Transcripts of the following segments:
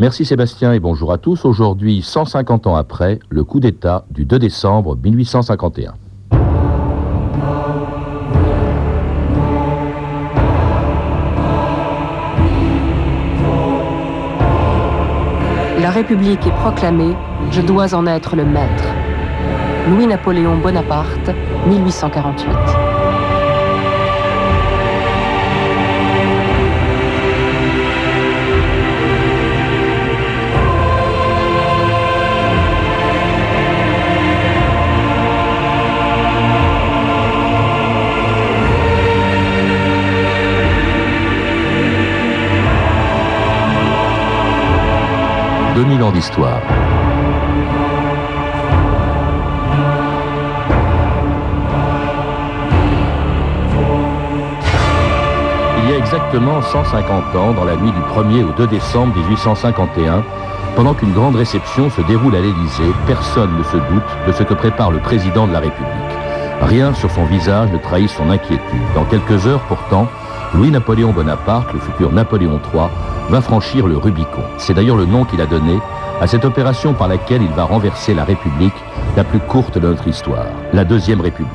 Merci Sébastien et bonjour à tous. Aujourd'hui, 150 ans après, le coup d'État du 2 décembre 1851. La République est proclamée, je dois en être le maître. Louis-Napoléon Bonaparte, 1848. 2000 ans d'histoire. Il y a exactement 150 ans, dans la nuit du 1er au 2 décembre 1851, pendant qu'une grande réception se déroule à l'Élysée, personne ne se doute de ce que prépare le président de la République. Rien sur son visage ne trahit son inquiétude. Dans quelques heures, pourtant, Louis-Napoléon Bonaparte, le futur Napoléon III, va franchir le Rubicon. C'est d'ailleurs le nom qu'il a donné à cette opération par laquelle il va renverser la République la plus courte de notre histoire, la Deuxième République.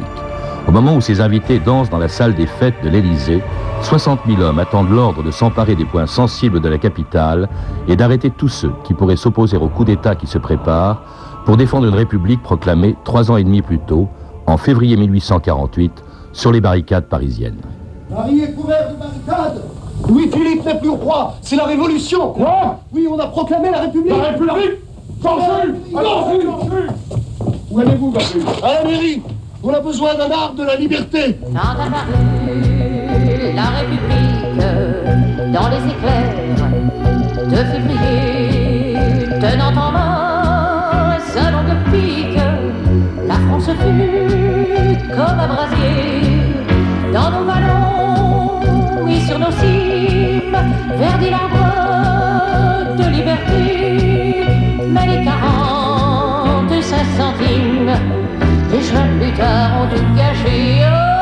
Au moment où ses invités dansent dans la salle des fêtes de l'Élysée, 60 000 hommes attendent l'ordre de s'emparer des points sensibles de la capitale et d'arrêter tous ceux qui pourraient s'opposer au coup d'État qui se prépare pour défendre une République proclamée trois ans et demi plus tôt, en février 1848, sur les barricades parisiennes. Paris est couvert de barricades. Louis-Philippe n'est plus roi, c'est la révolution. Quoi? Oui, on a proclamé la République. La République? Où allez-vous, Danger À la mairie. On a besoin d'un art de la liberté. Quand apparut la République dans les éclairs de février, tenant en main sa longue pique, la France fut comme un brasier dans nos vallons, oui sur nos cimes, verdit l'arbre de liberté, mais les quarante-cinq centimes, les chemins plus tard ont tout gâché.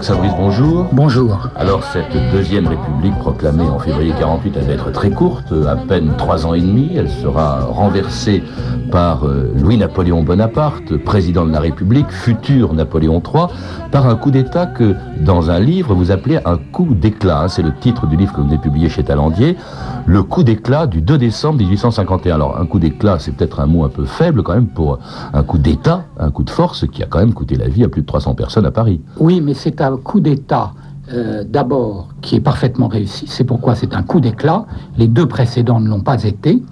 Fabrice, bonjour. Bonjour. Alors cette deuxième république proclamée en février 48, elle va être très courte, à peine trois ans et demi. Elle sera renversée par euh, Louis-Napoléon Bonaparte, président de la République, futur Napoléon III, par un coup d'État que, dans un livre, vous appelez un coup d'éclat. C'est le titre du livre que vous avez publié chez Talandier. Le coup d'éclat du 2 décembre 1851. Alors un coup d'éclat, c'est peut-être un mot un peu faible quand même pour un coup d'État, un coup de force qui a quand même coûté la vie à plus de 300 personnes à Paris. Oui, mais c'est un coup d'État euh, d'abord qui est parfaitement réussi. C'est pourquoi c'est un coup d'éclat. Les deux précédents ne l'ont pas été.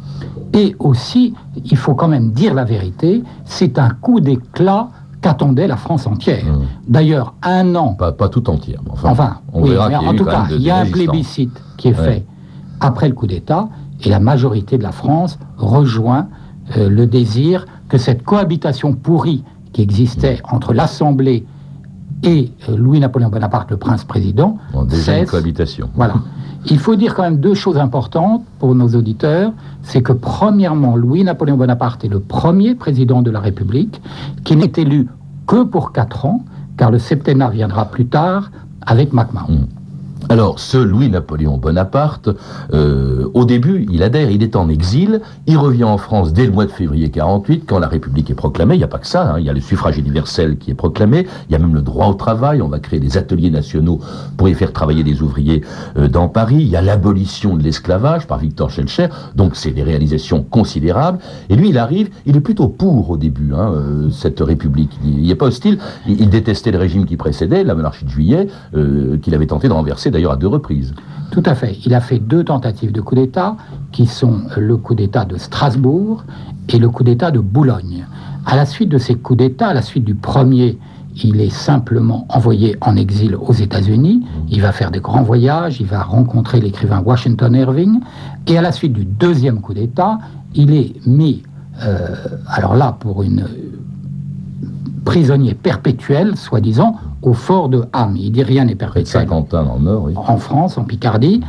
Et aussi, il faut quand même dire la vérité, c'est un coup d'éclat qu'attendait la France entière. Mmh. D'ailleurs, un an Pas, pas tout entière. mais Enfin, Enfin, on oui, verra mais en tout cas, il y a un plébiscite qui est Ouais. fait après le coup d'État, et la majorité de la France rejoint euh, le désir que cette cohabitation pourrie qui existait Mm. entre l'Assemblée et euh, Louis-Napoléon Bonaparte, le prince-président, Bon, déjà une cohabitation. Voilà. Il faut dire quand même deux choses importantes pour nos auditeurs. C'est que premièrement, Louis-Napoléon Bonaparte est le premier président de la République qui n'est élu que pour quatre ans, car le septennat viendra plus tard avec MacMahon. Mm. Alors, ce Louis-Napoléon Bonaparte, euh, au début, il adhère, il est en exil, il revient en France dès le mois de février 48, quand la République est proclamée. Il n'y a pas que ça, hein, il y a le suffrage universel qui est proclamé, il y a même le droit au travail, on va créer des ateliers nationaux pour y faire travailler des ouvriers euh, dans Paris, il y a l'abolition de l'esclavage par Victor Schellcher, donc c'est des réalisations considérables. Et lui, il arrive, il est plutôt pour au début, hein, euh, cette République. Il n'est pas hostile, il, il détestait le régime qui précédait, la monarchie de juillet, qu'il avait tenté de renverser d'ailleurs à deux reprises. Tout à fait. Il a fait deux tentatives de coup d'État, qui sont le coup d'État de Strasbourg et le coup d'État de Boulogne. À la suite de ces coups d'État, à la suite du premier, il est simplement envoyé en exil aux États-Unis. Il va faire des grands voyages, il va rencontrer l'écrivain Washington Irving. Et à la suite du deuxième coup d'État, il est mis, euh, alors là, pour une prisonnier perpétuel, soi-disant, au fort de Ham. Il dit rien n'est perpétuel le Nord, oui. en France, en Picardie.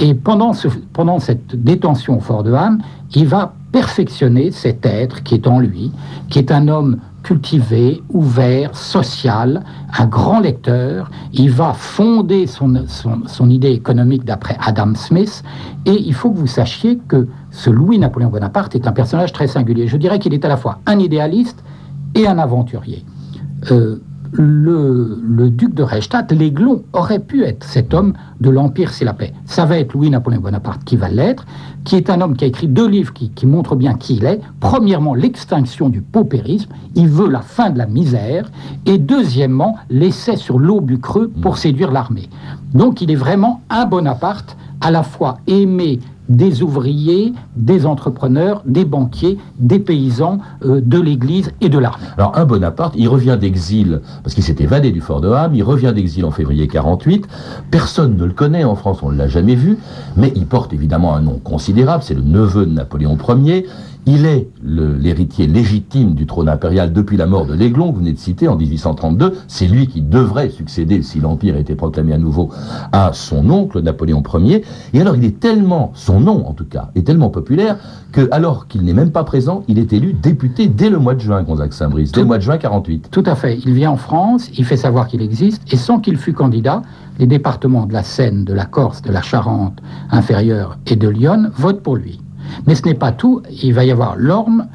Et pendant, ce- pendant cette détention au fort de Ham, il va perfectionner cet être qui est en lui, qui est un homme cultivé, ouvert, social, un grand lecteur. Il va fonder son, son, son idée économique d'après Adam Smith. Et il faut que vous sachiez que ce Louis-Napoléon Bonaparte est un personnage très singulier. Je dirais qu'il est à la fois un idéaliste et un aventurier. Euh, le, le duc de Reichstadt, l'Aiglon, aurait pu être cet homme de l'Empire, c'est la paix. Ça va être Louis-Napoléon Bonaparte qui va l'être, qui est un homme qui a écrit deux livres qui, qui montrent bien qui il est. Premièrement, l'extinction du paupérisme, il veut la fin de la misère, et deuxièmement, l'essai sur l'aube du creux pour séduire l'armée. Donc il est vraiment un Bonaparte, à la fois aimé des ouvriers, des entrepreneurs, des banquiers, des paysans, euh, de l'Église et de l'armée. Alors un Bonaparte, il revient d'exil, parce qu'il s'est évadé du fort de Ham, il revient d'exil en février 48, personne ne le connaît en France, on ne l'a jamais vu, mais il porte évidemment un nom considérable, c'est le neveu de Napoléon Ier, il est l'héritier légitime du trône impérial depuis la mort de l'Aiglon, que vous venez de citer, en 1832, c'est lui qui devrait succéder, si l'Empire était proclamé à nouveau, à son oncle Napoléon Ier, et alors il est tellement, son nom en tout cas, est tellement populaire, que alors qu'il n'est même pas présent, il est élu député dès le mois de juin, Gonzague Saint-Brice, dès le mois de juin 48. Tout à fait. Il vient en France, il fait savoir qu'il existe, et sans qu'il fût candidat, les départements de la Seine, de la Corse, de la Charente inférieure et de Lyon votent pour lui. Mais ce n'est pas tout. Il va y avoir l'Orme,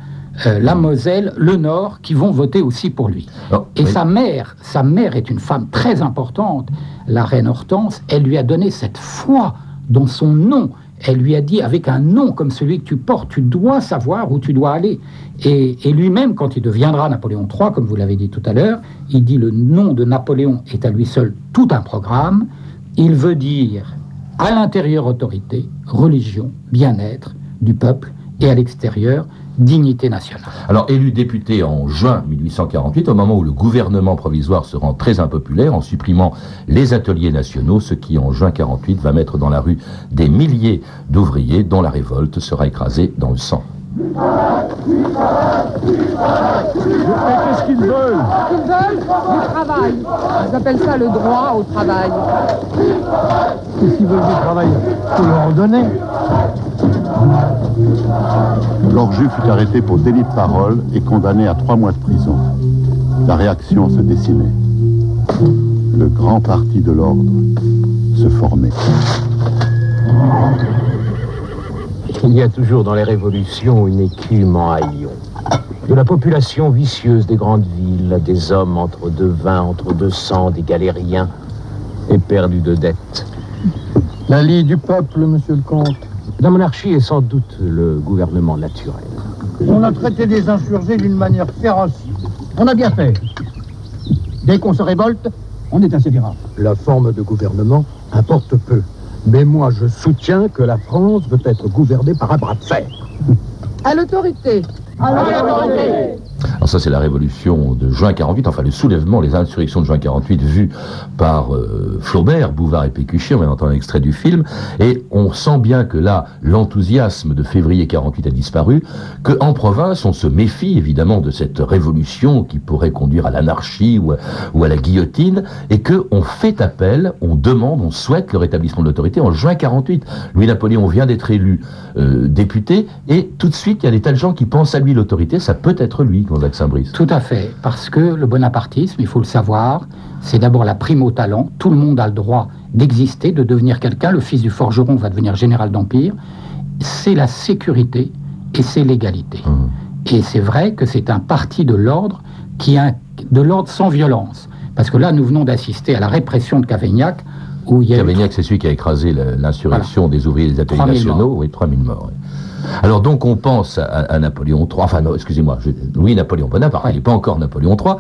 euh, la Moselle, le Nord qui vont voter aussi pour lui. Alors, Et oui. sa mère, sa mère est une femme très importante, la reine Hortense. Elle lui a donné cette foi dans son nom. Elle lui a dit, avec un nom comme celui que tu portes, tu dois savoir où tu dois aller. Et, lui-même, quand il deviendra Napoléon III, comme vous l'avez dit tout à l'heure, il dit le nom de Napoléon est à lui seul tout un programme. Il veut dire à l'intérieur autorité, religion, bien-être du peuple et à l'extérieur dignité nationale. Alors, élu député en juin 1848, au moment où le gouvernement provisoire se rend très impopulaire en supprimant les ateliers nationaux, ce qui en juin 48 va mettre dans la rue des milliers d'ouvriers dont la révolte sera écrasée dans le sang. Qu'est-ce qu'ils veulent Ils veulent du travail. Ils appellent ça le droit au travail. Qu'est-ce qu'ils veulent du travail? Faut leur en donner. L'orju fut arrêté pour délit de parole et condamné à trois mois de prison. La réaction se dessinait. Le grand parti de l'ordre se formait. Il y a toujours dans les révolutions une écume en haillons. De la population vicieuse des grandes villes, des hommes entre deux vins, entre deux sangs, des galériens, éperdus de dettes. La lie du peuple, monsieur le comte. La monarchie est sans doute le gouvernement naturel. On a traité des insurgés d'une manière féroce. On a bien fait. Dès qu'on se révolte, on est insévérable. La forme de gouvernement importe peu. Mais moi, je soutiens que la France veut être gouvernée par un bras de fer. À l'autorité. Alors ça, c'est la révolution de juin 48, enfin le soulèvement, les insurrections de juin 48 vues par euh, Flaubert, Bouvard et Pécuchet, on vient d'entendre un extrait du film, et on sent bien que là, l'enthousiasme de février 48 a disparu, que en province, on se méfie évidemment de cette révolution qui pourrait conduire à l'anarchie ou, à- ou à la guillotine, et que on fait appel, on demande, on souhaite le rétablissement de l'autorité en juin 48. Louis-Napoléon vient d'être élu euh, député, et tout de suite, il y a des tas de gens qui pensent à lui. L'autorité, ça peut être lui, Gonzague Saint-Brice. Tout à fait, parce que le bonapartisme, il faut le savoir, c'est d'abord la prime au talent. Tout le monde a le droit d'exister, de devenir quelqu'un. Le fils du forgeron va devenir général d'Empire. C'est la sécurité et c'est l'égalité. Hum. Et c'est vrai que c'est un parti de l'ordre qui a de l'ordre sans violence. Parce que là, nous venons d'assister à la répression de Cavaignac, où il y a eu Cavaignac, c'est celui qui a écrasé l'insurrection des ouvriers des ateliers 3000 nationaux. Oui, 3000 morts. oui. Alors donc on pense à, à Napoléon III, enfin non, excusez-moi, je- Louis-Napoléon Bonaparte, il n'est pas encore Napoléon III,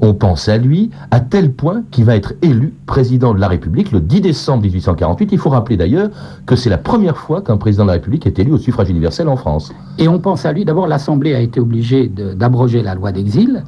on pense à lui à tel point qu'il va être élu président de la République le 10 décembre 1848. Il faut rappeler d'ailleurs que c'est la première fois qu'un président de la République est élu au suffrage universel en France. Et on pense à lui. D'abord, l'Assemblée a été obligée d'abroger la loi d'exil.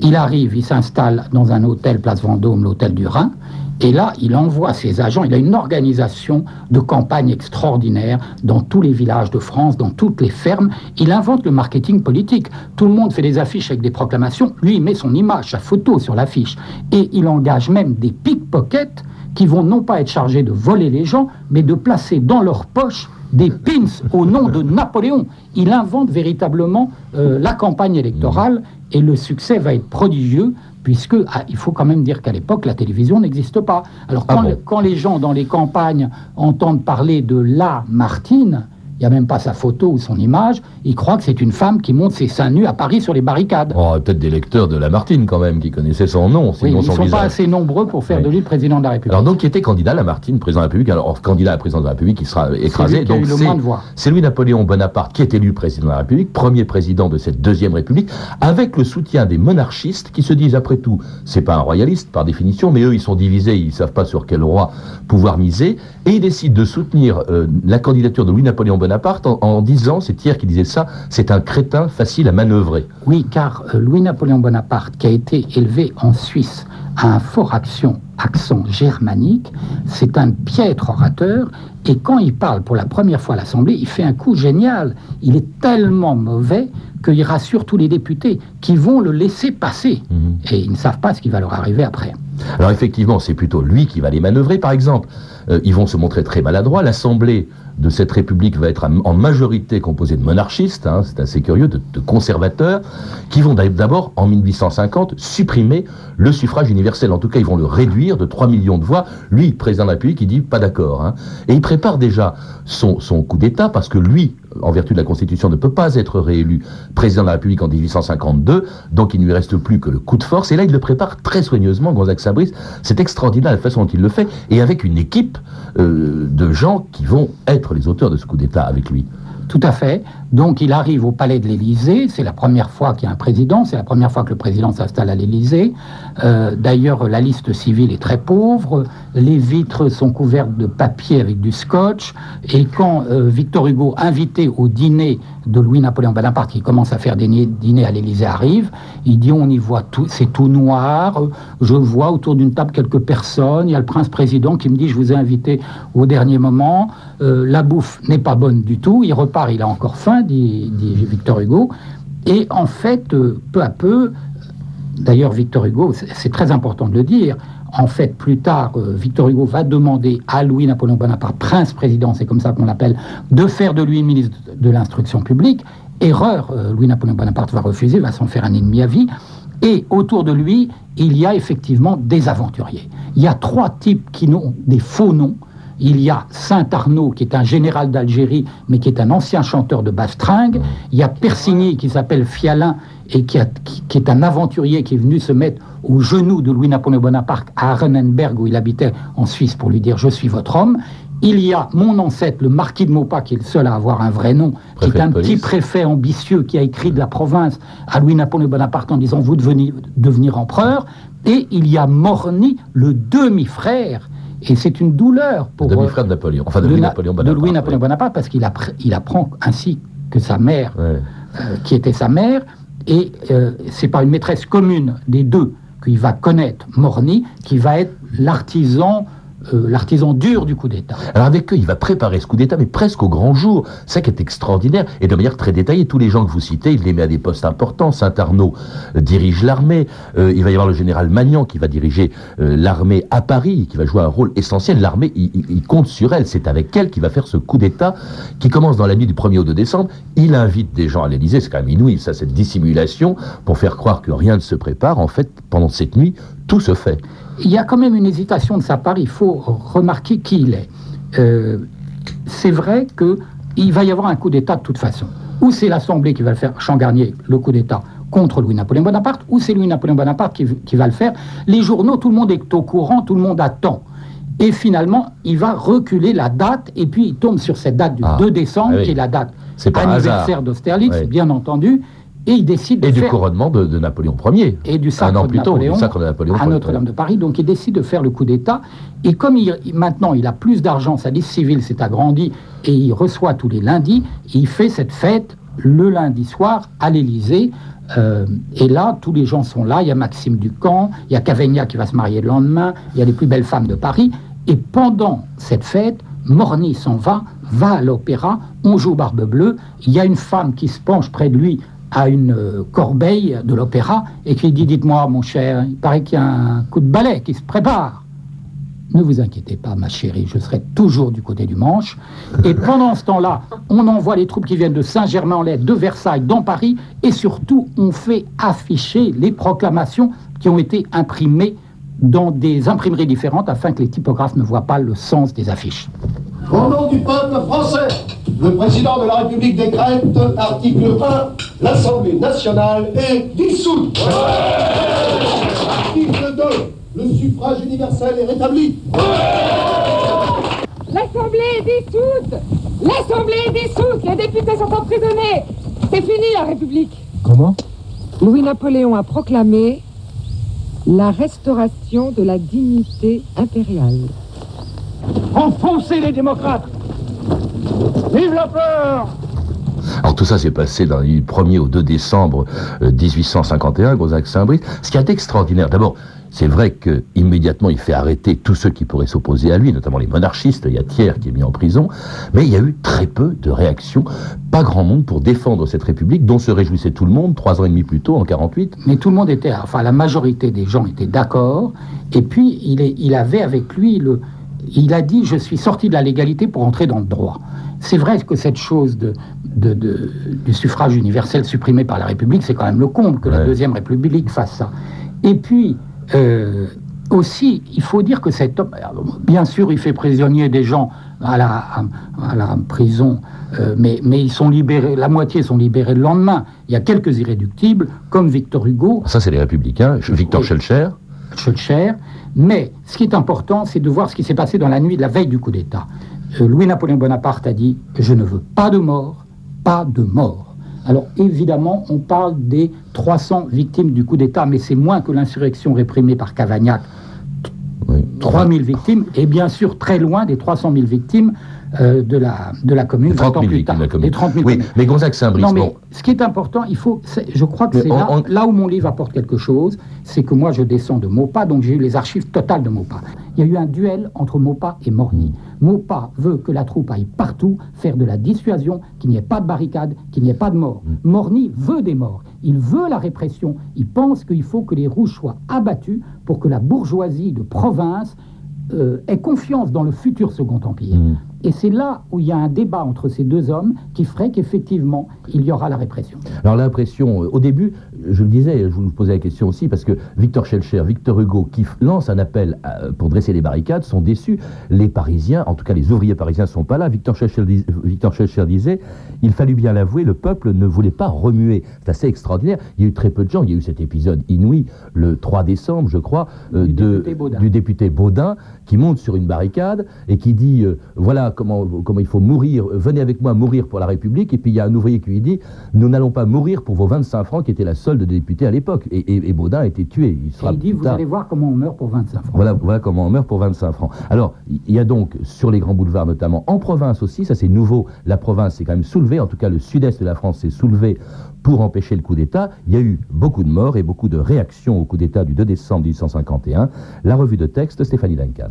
Il arrive, il s'installe dans un hôtel, place Vendôme, l'hôtel du Rhin. Et là, il envoie ses agents, il a une organisation de campagne extraordinaire dans tous les villages de France, dans toutes les fermes. Il invente le marketing politique. Tout le monde fait des affiches avec des proclamations. Lui, il met son image, sa photo sur l'affiche. Et il engage même des pickpockets qui vont non pas être chargés de voler les gens, mais de placer dans leur poche des pins au nom de Napoléon. Il invente véritablement euh, la campagne électorale et le succès va être prodigieux puisque ah, il faut quand même dire qu'à l'époque, la télévision n'existe pas. Alors Ah quand, bon le- quand les gens dans les campagnes entendent parler de la Martine, il n'y a même pas sa photo ou son image, ils croient que c'est une femme qui monte ses seins nus à Paris sur les barricades. Oh, peut-être des lecteurs de Lamartine quand même qui connaissaient son nom, Oui, sinon ils ne son sont pas assez nombreux pour faire Oui. de lui le président de la République. Alors donc, qui était candidat à Lamartine, président de la République. Alors, candidat à président de la République, qui sera écrasé. lui qui a Donc, eu le c'est- moins de voix. C'est Louis-Napoléon Bonaparte qui est élu président de la République, premier président de cette deuxième République, avec le soutien des monarchistes qui se disent, après tout, c'est pas un royaliste par définition, mais eux, ils sont divisés, ils savent pas sur quel roi pouvoir miser, et ils décident de soutenir euh, la candidature de Louis-Napoléon Bonaparte en, en disant, c'est Thiers qui disait ça, c'est un crétin facile à manœuvrer. Oui, car euh, Louis-Napoléon Bonaparte, qui a été élevé en Suisse à un fort action, accent germanique, c'est un piètre orateur, et quand il parle pour la première fois à l'Assemblée, il fait un coup génial. Il est tellement mauvais qu'il rassure tous les députés qui vont le laisser passer. Mhm. Et ils ne savent pas ce qui va leur arriver après. Alors effectivement, c'est plutôt lui qui va les manœuvrer. Par exemple, euh, ils vont se montrer très maladroits. L'Assemblée de cette République va être en majorité composée de monarchistes, hein, c'est assez curieux, de, conservateurs, qui vont d'a- d'abord, en 1850, supprimer le suffrage universel. En tout cas, ils vont le réduire de 3 millions de voix. Lui, président de la République, il dit pas d'accord. hein. Et il prépare déjà son coup d'État parce que lui, en vertu de la Constitution, ne peut pas être réélu président de la République en 1852, donc il ne lui reste plus que le coup de force. Et là, il le prépare très soigneusement, Gonzague Saint-Brice. C'est extraordinaire la façon dont il le fait, et avec une équipe euh, de gens qui vont être les auteurs de ce coup d'État avec lui. Tout à fait. Donc il arrive au palais de l'Élysée. C'est la première fois qu'il y a un président. C'est la première fois que le président s'installe à l'Élysée. Euh, D'ailleurs, la liste civile est très pauvre. Les vitres sont couvertes de papier avec du scotch. Et quand euh, Victor Hugo, invité au dîner de Louis-Napoléon Bonaparte, qui commence à faire des dîners à l'Élysée, arrive, il dit on y voit tout, c'est tout noir. Je vois autour d'une table quelques personnes. Il y a le prince président qui me dit je vous ai invité au dernier moment. Euh, la bouffe n'est pas bonne du tout. Il il a encore faim, dit, Victor Hugo. Et en fait, euh, peu à peu, d'ailleurs, Victor Hugo, c'est c'est très important de le dire. En fait, plus tard, euh, Victor Hugo va demander à Louis-Napoléon Bonaparte, prince-président, c'est comme ça qu'on l'appelle, de faire de lui ministre de l'instruction publique. Erreur, euh, Louis-Napoléon Bonaparte va refuser, va s'en faire un ennemi à vie. Et autour de lui, il y a effectivement des aventuriers. Il y a trois types qui ont des faux noms. Il y a Saint-Arnaud, qui est un général d'Algérie, mais qui est un ancien chanteur de bastringue. Il y a Persigny, qui s'appelle Fialin, et qui, a- qui- qui est un aventurier qui est venu se mettre au genou de Louis-Napoléon Bonaparte à Arenenberg, où il habitait en Suisse, pour lui dire « Je suis votre homme ». Il y a mon ancêtre, le marquis de Maupas, qui est le seul à avoir un vrai nom, qui est un petit préfet ambitieux qui a écrit de la province à Louis-Napoléon Bonaparte en disant vous devenez devenir empereur. Et il y a Morny, le demi-frère. Et c'est une douleur pour demi-frère de Napoléon, enfin de, de, Na- Louis-Napoléon de Bonaparte. Louis-Napoléon Bonaparte parce qu'il appre- il apprend ainsi que sa mère. Ouais. euh, qui était sa mère, et euh, c'est par une maîtresse commune des deux qu'il va connaître Morny, qui va être l'artisan, euh, l'artisan dur du coup d'État. Alors avec eux, il va préparer ce coup d'État, mais presque au grand jour. Ça qui est extraordinaire, et de manière très détaillée. Tous les gens que vous citez, il les met à des postes importants. Saint-Arnaud dirige l'armée. Euh, il va y avoir le général Magnan qui va diriger euh, l'armée à Paris, qui va jouer un rôle essentiel. L'armée, il compte sur elle. C'est avec elle qu'il va faire ce coup d'État qui commence dans la nuit du 1er au 2 décembre. Il invite des gens à l'Élysée. C'est quand même inouï, ça, cette dissimulation, pour faire croire que rien ne se prépare. En fait, pendant cette nuit, tout se fait. Il y a quand même une hésitation de sa part, il faut remarquer qui il est. Euh, c'est vrai qu'il va y avoir un coup d'État de toute façon. Ou c'est l'Assemblée qui va le faire, Champ Garnier, le coup d'État contre Louis-Napoléon Bonaparte, ou c'est Louis-Napoléon Bonaparte qui, qui va le faire. Les journaux, tout le monde est au courant, tout le monde attend. Et finalement, il va reculer la date, et puis il tombe sur cette date du Ah, 2 décembre, ah oui. qui est la date anniversaire d'Austerlitz, bien entendu, et il décide de Et du faire couronnement de, de Napoléon Ier. et du Un sacre an de plus tôt, Napoléon du sacre de Napoléon à. Notre-Dame de Paris. Donc il décide de faire le coup d'État. Et comme il, maintenant il a plus d'argent, sa liste civile s'est agrandie et il reçoit tous les lundis, il fait cette fête le lundi soir à l'Élysée. Euh, et là, tous les gens sont là. Il y a Maxime Ducamp, il y a Cavegna qui va se marier le lendemain, il y a les plus belles femmes de Paris. Et pendant cette fête, Morny s'en va, va à l'opéra, on joue Barbe Bleue. Il y a une femme qui se penche près de lui à une euh, corbeille de l'opéra et qui dit Dites-moi, mon cher, il paraît qu'il y a un coup de balai qui se prépare. Ne vous inquiétez pas, ma chérie, je serai toujours du côté du Manche. Et pendant ce temps-là, on envoie les troupes qui viennent de Saint-Germain-en-Laye, de Versailles, dans Paris, et surtout, on fait afficher les proclamations qui ont été imprimées dans des imprimeries différentes afin que les typographes ne voient pas le sens des affiches. Au nom du peuple français, le président de la République décrète, article 1, l'Assemblée nationale est dissoute. Article 2, le suffrage universel est rétabli. L'Assemblée est dissoute L'Assemblée est dissoute Les députés sont emprisonnés C'est fini la République Comment? Louis-Napoléon a proclamé la restauration de la dignité impériale. Enfoncez les démocrates Vive la peur Alors tout ça s'est passé dans le 1er au 2 décembre euh, 1851, Gonzague-Saint-Brice. Ce qui est extraordinaire, d'abord, c'est vrai que immédiatement il fait arrêter tous ceux qui pourraient s'opposer à lui, notamment les monarchistes. Il y a Thiers qui est mis en prison, mais il y a eu très peu de réactions, pas grand monde pour défendre cette République dont se réjouissait tout le monde trois ans et demi plus tôt, en 48. Mais tout le monde était, enfin la majorité des gens étaient d'accord. Et puis il, est, il avait avec lui le, il a dit je suis sorti de la légalité pour entrer dans le droit. C'est vrai que cette chose de, de- de- du suffrage universel supprimé par la République, c'est quand même le comble que la deuxième République fasse ça. Et puis euh, aussi, il faut dire que cet homme, bien sûr, il fait prisonnier des gens à la, à, à la prison, euh, mais, mais ils sont libérés, la moitié sont libérés le lendemain. Il y a quelques irréductibles, comme Victor Hugo, Ça, c'est les Républicains. Victor Oui. Schellcher. Mais ce qui est important, c'est de voir ce qui s'est passé dans la nuit de la veille du coup d'État. Euh, Louis-Napoléon Bonaparte a dit Je ne veux pas de mort, pas de mort. Alors évidemment, on parle des 300 victimes du coup d'État, mais c'est moins que l'insurrection réprimée par Cavagnac, Oui. 3000 victimes, et bien sûr très loin des 300 000 victimes euh, de, la, de la commune. Les 30 vingt ans 000 plus tard. de la commune. Les 30 000 Oui, communes. mais Gonzague-Saint-Brice, Non, mais bon, ce qui est important, il faut, je crois que c'est là, on- là où mon livre apporte quelque chose, c'est que moi je descends de Maupas, donc j'ai eu les archives totales de Maupas. Il y a eu un duel entre Maupas et Morny. Maupas veut que la troupe aille partout faire de la dissuasion, qu'il n'y ait pas de barricade, qu'il n'y ait pas de mort. Morny veut des morts. Il veut la répression. Il pense qu'il faut que les rouges soient abattus pour que la bourgeoisie de province euh, ait confiance dans le futur Second Empire. Mm. Et c'est là où il y a un débat entre ces deux hommes qui ferait qu'effectivement, il y aura la répression. Alors l'impression, euh, au début, je le disais, je vous posais la question aussi, parce que Victor Schellcher, Victor Hugo, qui lance un appel à- pour dresser les barricades, sont déçus. Les Parisiens, en tout cas les ouvriers parisiens, ne sont pas là. Victor Schellcher, dis- Victor disait, il fallut bien l'avouer, le peuple ne voulait pas remuer. C'est assez extraordinaire. Il y a eu très peu de gens. Il y a eu cet épisode inouï, le 3 décembre, je crois, euh, Du de- député Baudin. du député Baudin, qui monte sur une barricade et qui dit, euh, voilà comment, comment il faut mourir, venez avec moi mourir pour la République. Et puis il y a un ouvrier qui lui dit, nous n'allons pas mourir pour vos 25 francs, qui était la solde des députés à l'époque. Et, et- et Baudin a été tué. Il Et sera il dit, plus vous tard- allez voir comment on meurt pour 25 francs. voilà, voilà comment on meurt pour 25 francs. Alors, il y a donc sur les grands boulevards notamment, en province aussi, ça c'est nouveau, la province s'est quand même soulevée, en tout cas le sud-est de la France s'est soulevé pour empêcher le coup d'État. Il y a eu beaucoup de morts et beaucoup de réactions au coup d'État du 2 décembre 1851. La revue de texte, Stéphanie Duncan.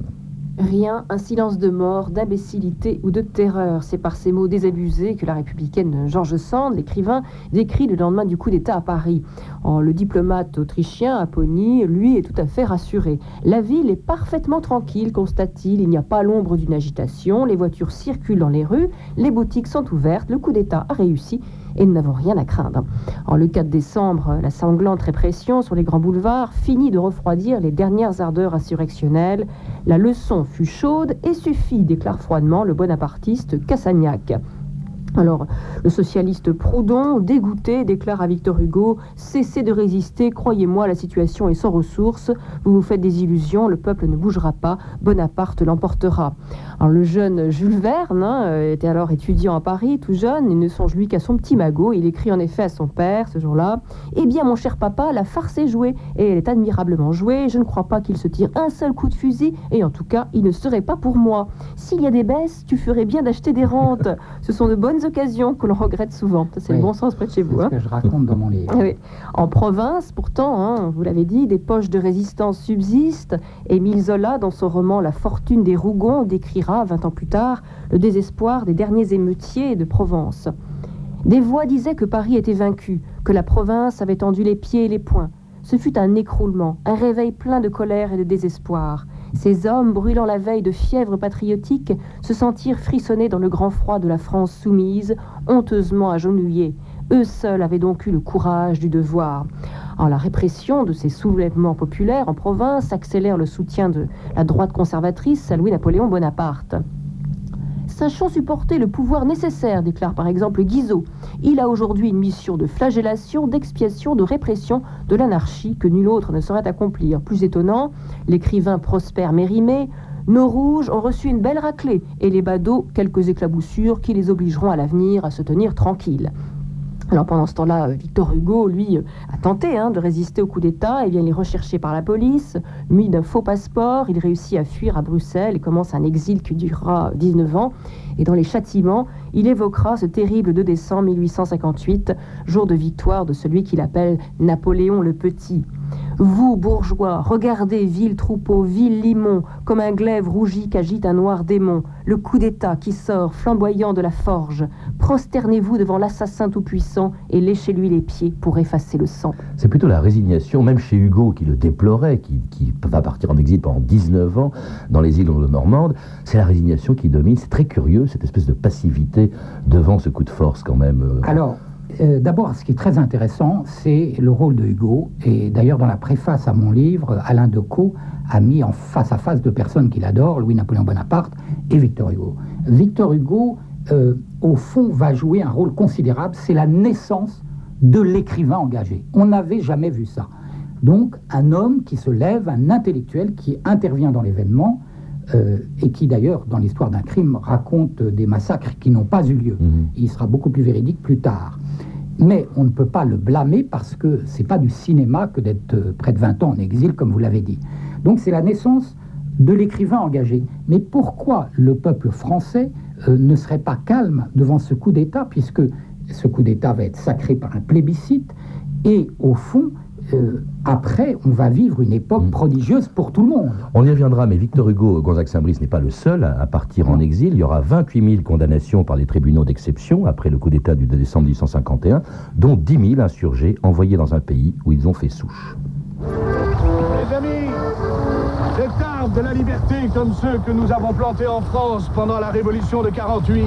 Rien, un silence de mort, d'imbécilité ou de terreur. C'est par ces mots désabusés que la républicaine Georges Sand, l'écrivain, décrit le lendemain du coup d'État à Paris. En, le diplomate autrichien, Apony, lui, est tout à fait rassuré. La ville est parfaitement tranquille, constate-t-il. Il n'y a pas l'ombre d'une agitation. Les voitures circulent dans les rues, les boutiques sont ouvertes, le coup d'État a réussi et nous n'avons rien à craindre. En le 4 décembre, la sanglante répression sur les grands boulevards finit de refroidir les dernières ardeurs insurrectionnelles. La leçon fut chaude et suffit, déclare froidement le bonapartiste Cassagnac. Alors, le socialiste Proudhon, dégoûté, déclare à Victor Hugo Cessez de résister, croyez-moi, la situation est sans ressources, vous vous faites des illusions, le peuple ne bougera pas, Bonaparte l'emportera. Alors, le jeune Jules Verne hein, euh, était alors étudiant à Paris, tout jeune, il ne songe lui qu'à son petit magot. Il écrit en effet à son père ce jour-là Eh bien, mon cher papa, la farce est jouée, et elle est admirablement jouée. Je ne crois pas qu'il se tire un seul coup de fusil, et en tout cas, il ne serait pas pour moi. S'il y a des baisses, tu ferais bien d'acheter des rentes. Ce sont de bonnes occasions que l'on regrette souvent. C'est le bon sens près de chez vous. C'est hein. ce que je raconte dans mon livre. Ah oui. En province, pourtant, hein, vous l'avez dit, des poches de résistance subsistent. Émile Zola, dans son roman La fortune des Rougons, décrira, 20 ans plus tard, le désespoir des derniers émeutiers de Provence. Des voix disaient que Paris était vaincu, que la province avait tendu les pieds et les poings. Ce fut un écroulement, un réveil plein de colère et de désespoir. Ces hommes, brûlant la veille de fièvre patriotique, se sentirent frissonner dans le grand froid de la France soumise, honteusement agenouillés. Eux seuls avaient donc eu le courage du devoir. Alors, la répression de ces soulèvements populaires en province accélère le soutien de la droite conservatrice à Louis-Napoléon Bonaparte. Sachons supporter le pouvoir nécessaire, déclare par exemple Guizot. Il a aujourd'hui une mission de flagellation, d'expiation, de répression de l'anarchie que nul autre ne saurait accomplir. Plus étonnant, l'écrivain Prosper Mérimée nos rouges ont reçu une belle raclée et les badauds quelques éclaboussures qui les obligeront à l'avenir à se tenir tranquilles. Alors pendant ce temps-là, euh, Victor Hugo, lui, euh, a tenté hein, de résister au coup d'État. Et bien, il est recherché par la police, muni d'un faux passeport. Il réussit à fuir à Bruxelles et commence un exil qui durera 19 ans. Et dans les châtiments, il évoquera ce terrible 2 décembre 1858, jour de victoire de celui qu'il appelle Napoléon le Petit. Vous, bourgeois, regardez, vil troupeau, vil limon, comme un glaive rougi qu'agite un noir démon, le coup d'État qui sort, flamboyant de la forge. Prosternez-vous devant l'assassin tout-puissant et léchez-lui les pieds pour effacer le sang. C'est plutôt la résignation, même chez Hugo, qui le déplorait, qui, qui va partir en exil pendant 19 ans dans les îles Normandes. C'est la résignation qui domine. C'est très curieux, cette espèce de passivité devant ce coup de force, quand même. euh. Alors, euh, d'abord, ce qui est très intéressant, c'est le rôle de Hugo. Et d'ailleurs, dans la préface à mon livre, Alain Decaux a mis en face à face deux personnes qu'il adore, Louis-Napoléon Bonaparte et Victor Hugo. Victor Hugo, euh, au fond, va jouer un rôle considérable. C'est la naissance de l'écrivain engagé. On n'avait jamais vu ça. Donc, un homme qui se lève, un intellectuel qui intervient dans l'événement, euh, et qui d'ailleurs, dans l'histoire d'un crime, raconte des massacres qui n'ont pas eu lieu. Mhm. Il sera beaucoup plus véridique plus tard. Mais on ne peut pas le blâmer parce que c'est pas du cinéma que d'être euh, près de 20 ans en exil, comme vous l'avez dit. Donc c'est la naissance de l'écrivain engagé. Mais pourquoi le peuple français euh, ne serait pas calme devant ce coup d'État, puisque ce coup d'État va être sacré par un plébiscite, et au fond, euh, après, on va vivre une époque Mm. prodigieuse pour tout le monde. On y reviendra, mais Victor Hugo, Gonzague Saint-Brice n'est pas le seul à à partir en exil. Il y aura 28 000 condamnations par les tribunaux d'exception après le coup d'État du 2 décembre 1851, dont 10 000 insurgés envoyés dans un pays où ils ont fait souche. Mes amis, cet arbre de la liberté, comme ceux que nous avons plantés en France pendant la Révolution de 48,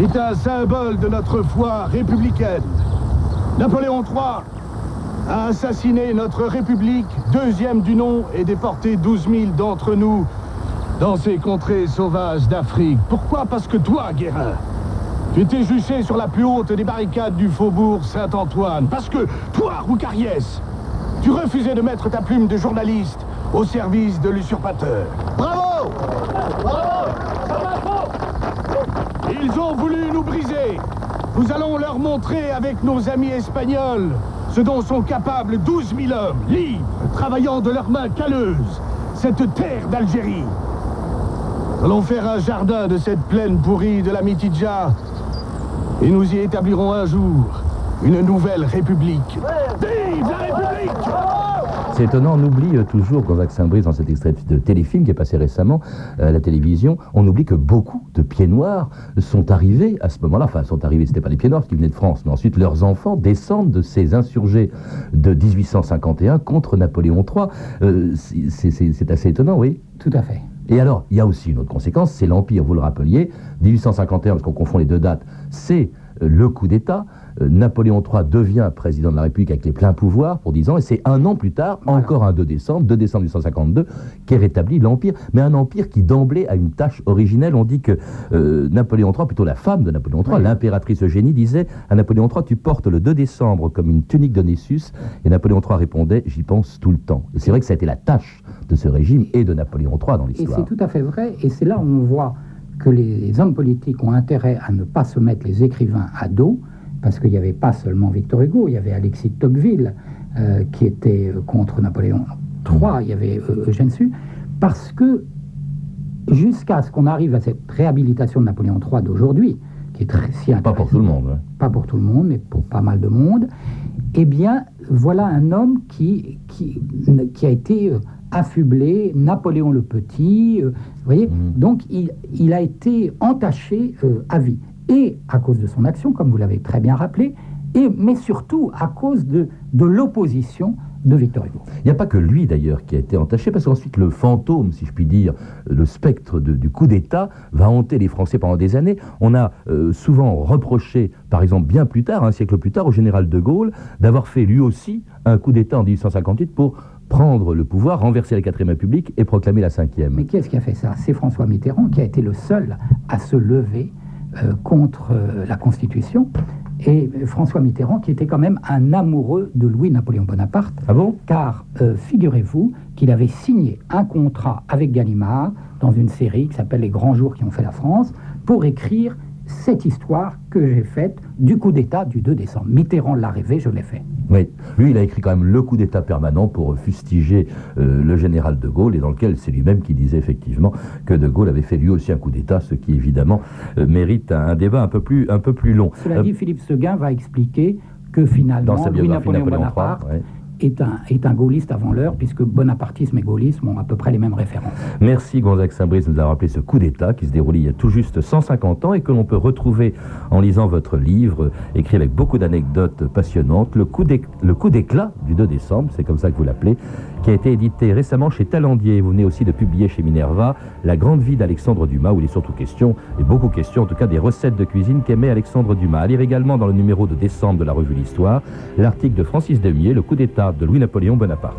est un symbole de notre foi républicaine. Napoléon III a assassiné notre République, deuxième du nom, et déporté 12 000 d'entre nous dans ces contrées sauvages d'Afrique. Pourquoi? Parce que toi, Guérin, tu étais juché sur la plus haute des barricades du faubourg Saint-Antoine. Parce que toi, Roucariès, tu refusais de mettre ta plume de journaliste au service de l'usurpateur. Bravo Bravo Ils ont voulu nous briser. Nous allons leur montrer avec nos amis espagnols ce dont sont capables 12 000 hommes, libres, travaillant de leurs mains calleuses, cette terre d'Algérie. Allons faire un jardin de cette plaine pourrie de la Mitidja et nous y établirons un jour une nouvelle république. Vive la République C'est étonnant, on oublie euh, toujours, Gonzague Saint-Brice, dans cet extrait de téléfilm qui est passé récemment euh, à la télévision, on oublie que beaucoup de pieds noirs sont arrivés à ce moment-là. Enfin, sont arrivés, c'était pas des pieds noirs qu'ils venaient de France, mais ensuite leurs enfants descendent de ces insurgés de 1851 contre Napoléon III. Euh, c'est- assez étonnant, oui. Tout à fait. Et alors, il y a aussi une autre conséquence, c'est l'Empire, vous le rappeliez, 1851, parce qu'on confond les deux dates, c'est le coup d'État. Euh, Napoléon III devient président de la République avec les pleins pouvoirs pour 10 ans, et c'est un an plus tard, encore un 2 décembre, 2 décembre 1852, qu'est rétabli l'Empire, mais un empire qui d'emblée a une tâche originelle. On dit que euh, Napoléon III, plutôt la femme de Napoléon III, Oui. l'impératrice Eugénie, disait à Napoléon III, tu portes le 2 décembre comme une tunique de Nessus, et Napoléon III répondait, j'y pense tout le temps. Et c'est vrai que ça a été la tâche de ce régime et de Napoléon III dans Et l'histoire. c'est tout à fait vrai, et c'est là où on voit que les hommes politiques ont intérêt à ne pas se mettre les écrivains à dos, parce qu'il n'y avait pas seulement Victor Hugo, il y avait Alexis de Tocqueville euh, qui était euh, contre Napoléon III, il y avait euh, Eugène Sue, parce que jusqu'à ce qu'on arrive à cette réhabilitation de Napoléon III d'aujourd'hui, qui est très si Pas pour tout le monde. hein. pas pour tout le monde, mais pour pas mal de monde, eh bien, voilà un homme qui, qui, qui a été affublé, Napoléon le Petit, vous voyez, Mhm. donc il, il a été entaché euh, à vie. Et à cause de son action, comme vous l'avez très bien rappelé, et, mais surtout à cause de, de l'opposition de Victor Hugo. Il n'y a pas que lui d'ailleurs qui a été entaché, parce qu'ensuite le fantôme, si je puis dire, le spectre de- du coup d'État va hanter les Français pendant des années. On a euh, souvent reproché, par exemple bien plus tard, un siècle plus tard, au général de Gaulle, d'avoir fait lui aussi un coup d'État en 1858 pour prendre le pouvoir, renverser la 4ème République et proclamer la 5e. Mais qui est-ce qui a fait ça? C'est François Mitterrand qui a été le seul à se lever contre euh, la Constitution. Et euh, François Mitterrand qui était quand même un amoureux de Louis-Napoléon Bonaparte, Ah bon? Car euh, figurez-vous qu'il avait signé un contrat avec Gallimard dans une série qui s'appelle Les grands jours qui ont fait la France pour écrire cette histoire que j'ai faite du coup d'État du 2 décembre. Mitterrand l'a rêvé, je l'ai fait. Oui, lui, il a écrit quand même le coup d'État permanent pour fustiger euh, le général de Gaulle, et dans lequel c'est lui-même qui disait effectivement que de Gaulle avait fait lui aussi un coup d'État, ce qui évidemment euh, mérite un, un débat un peu plus, un peu plus long. Cela Euh, dit, Philippe Seguin va expliquer que finalement, dans sa biographie Louis-Napoléon Napoléon Bonaparte ouais. Est un, est un gaulliste avant l'heure, puisque bonapartisme et gaullisme ont à peu près les mêmes références. Merci Gonzague Saint-Brice de nous avoir rappelé ce coup d'État qui se déroulait il y a tout juste 150 ans et que l'on peut retrouver en lisant votre livre, écrit avec beaucoup d'anecdotes passionnantes, le coup d'é- le coup d'éclat du 2 décembre, c'est comme ça que vous l'appelez, qui a été édité récemment chez Talandier. Vous venez aussi de publier chez Minerva La grande vie d'Alexandre Dumas, où il est surtout question, et beaucoup question en tout cas, des recettes de cuisine qu'aimait Alexandre Dumas. À lire également dans le numéro de décembre de la revue L'Histoire, l'article de Francis Demier, Le coup d'État de Louis-Napoléon Bonaparte.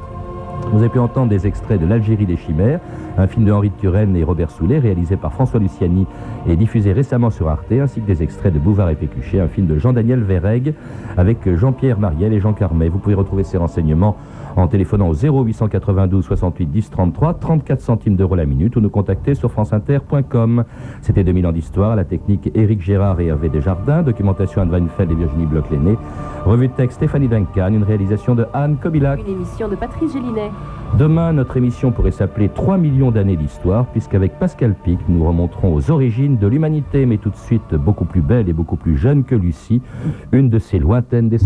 Vous avez pu entendre des extraits de L'Algérie des chimères, un film de Henri de Turenne et Robert Soulet, réalisé par François Luciani et diffusé récemment sur Arte, ainsi que des extraits de Bouvard et Pécuchet, un film de Jean-Daniel Verrègue avec Jean-Pierre Mariel et Jean Carmet. Vous pouvez retrouver ces renseignements en téléphonant au 0892 68 10 33, 34 centimes d'euros la minute, ou nous contacter sur franceinter.com. C'était 2000 ans d'histoire, la technique Éric Gérard et Hervé Desjardins, documentation Anne Weinfeld et Virginie Bloch-Lenné, revue de texte Stéphanie Duncan, une réalisation de Anne Kobilac. Une émission de Patrice Gélinet. Demain, notre émission pourrait s'appeler 3 millions d'années d'histoire, puisqu'avec Pascal Pic, nous remonterons aux origines de l'humanité, mais tout de suite beaucoup plus belle et beaucoup plus jeune que Lucie, une de ses lointaines descendantes.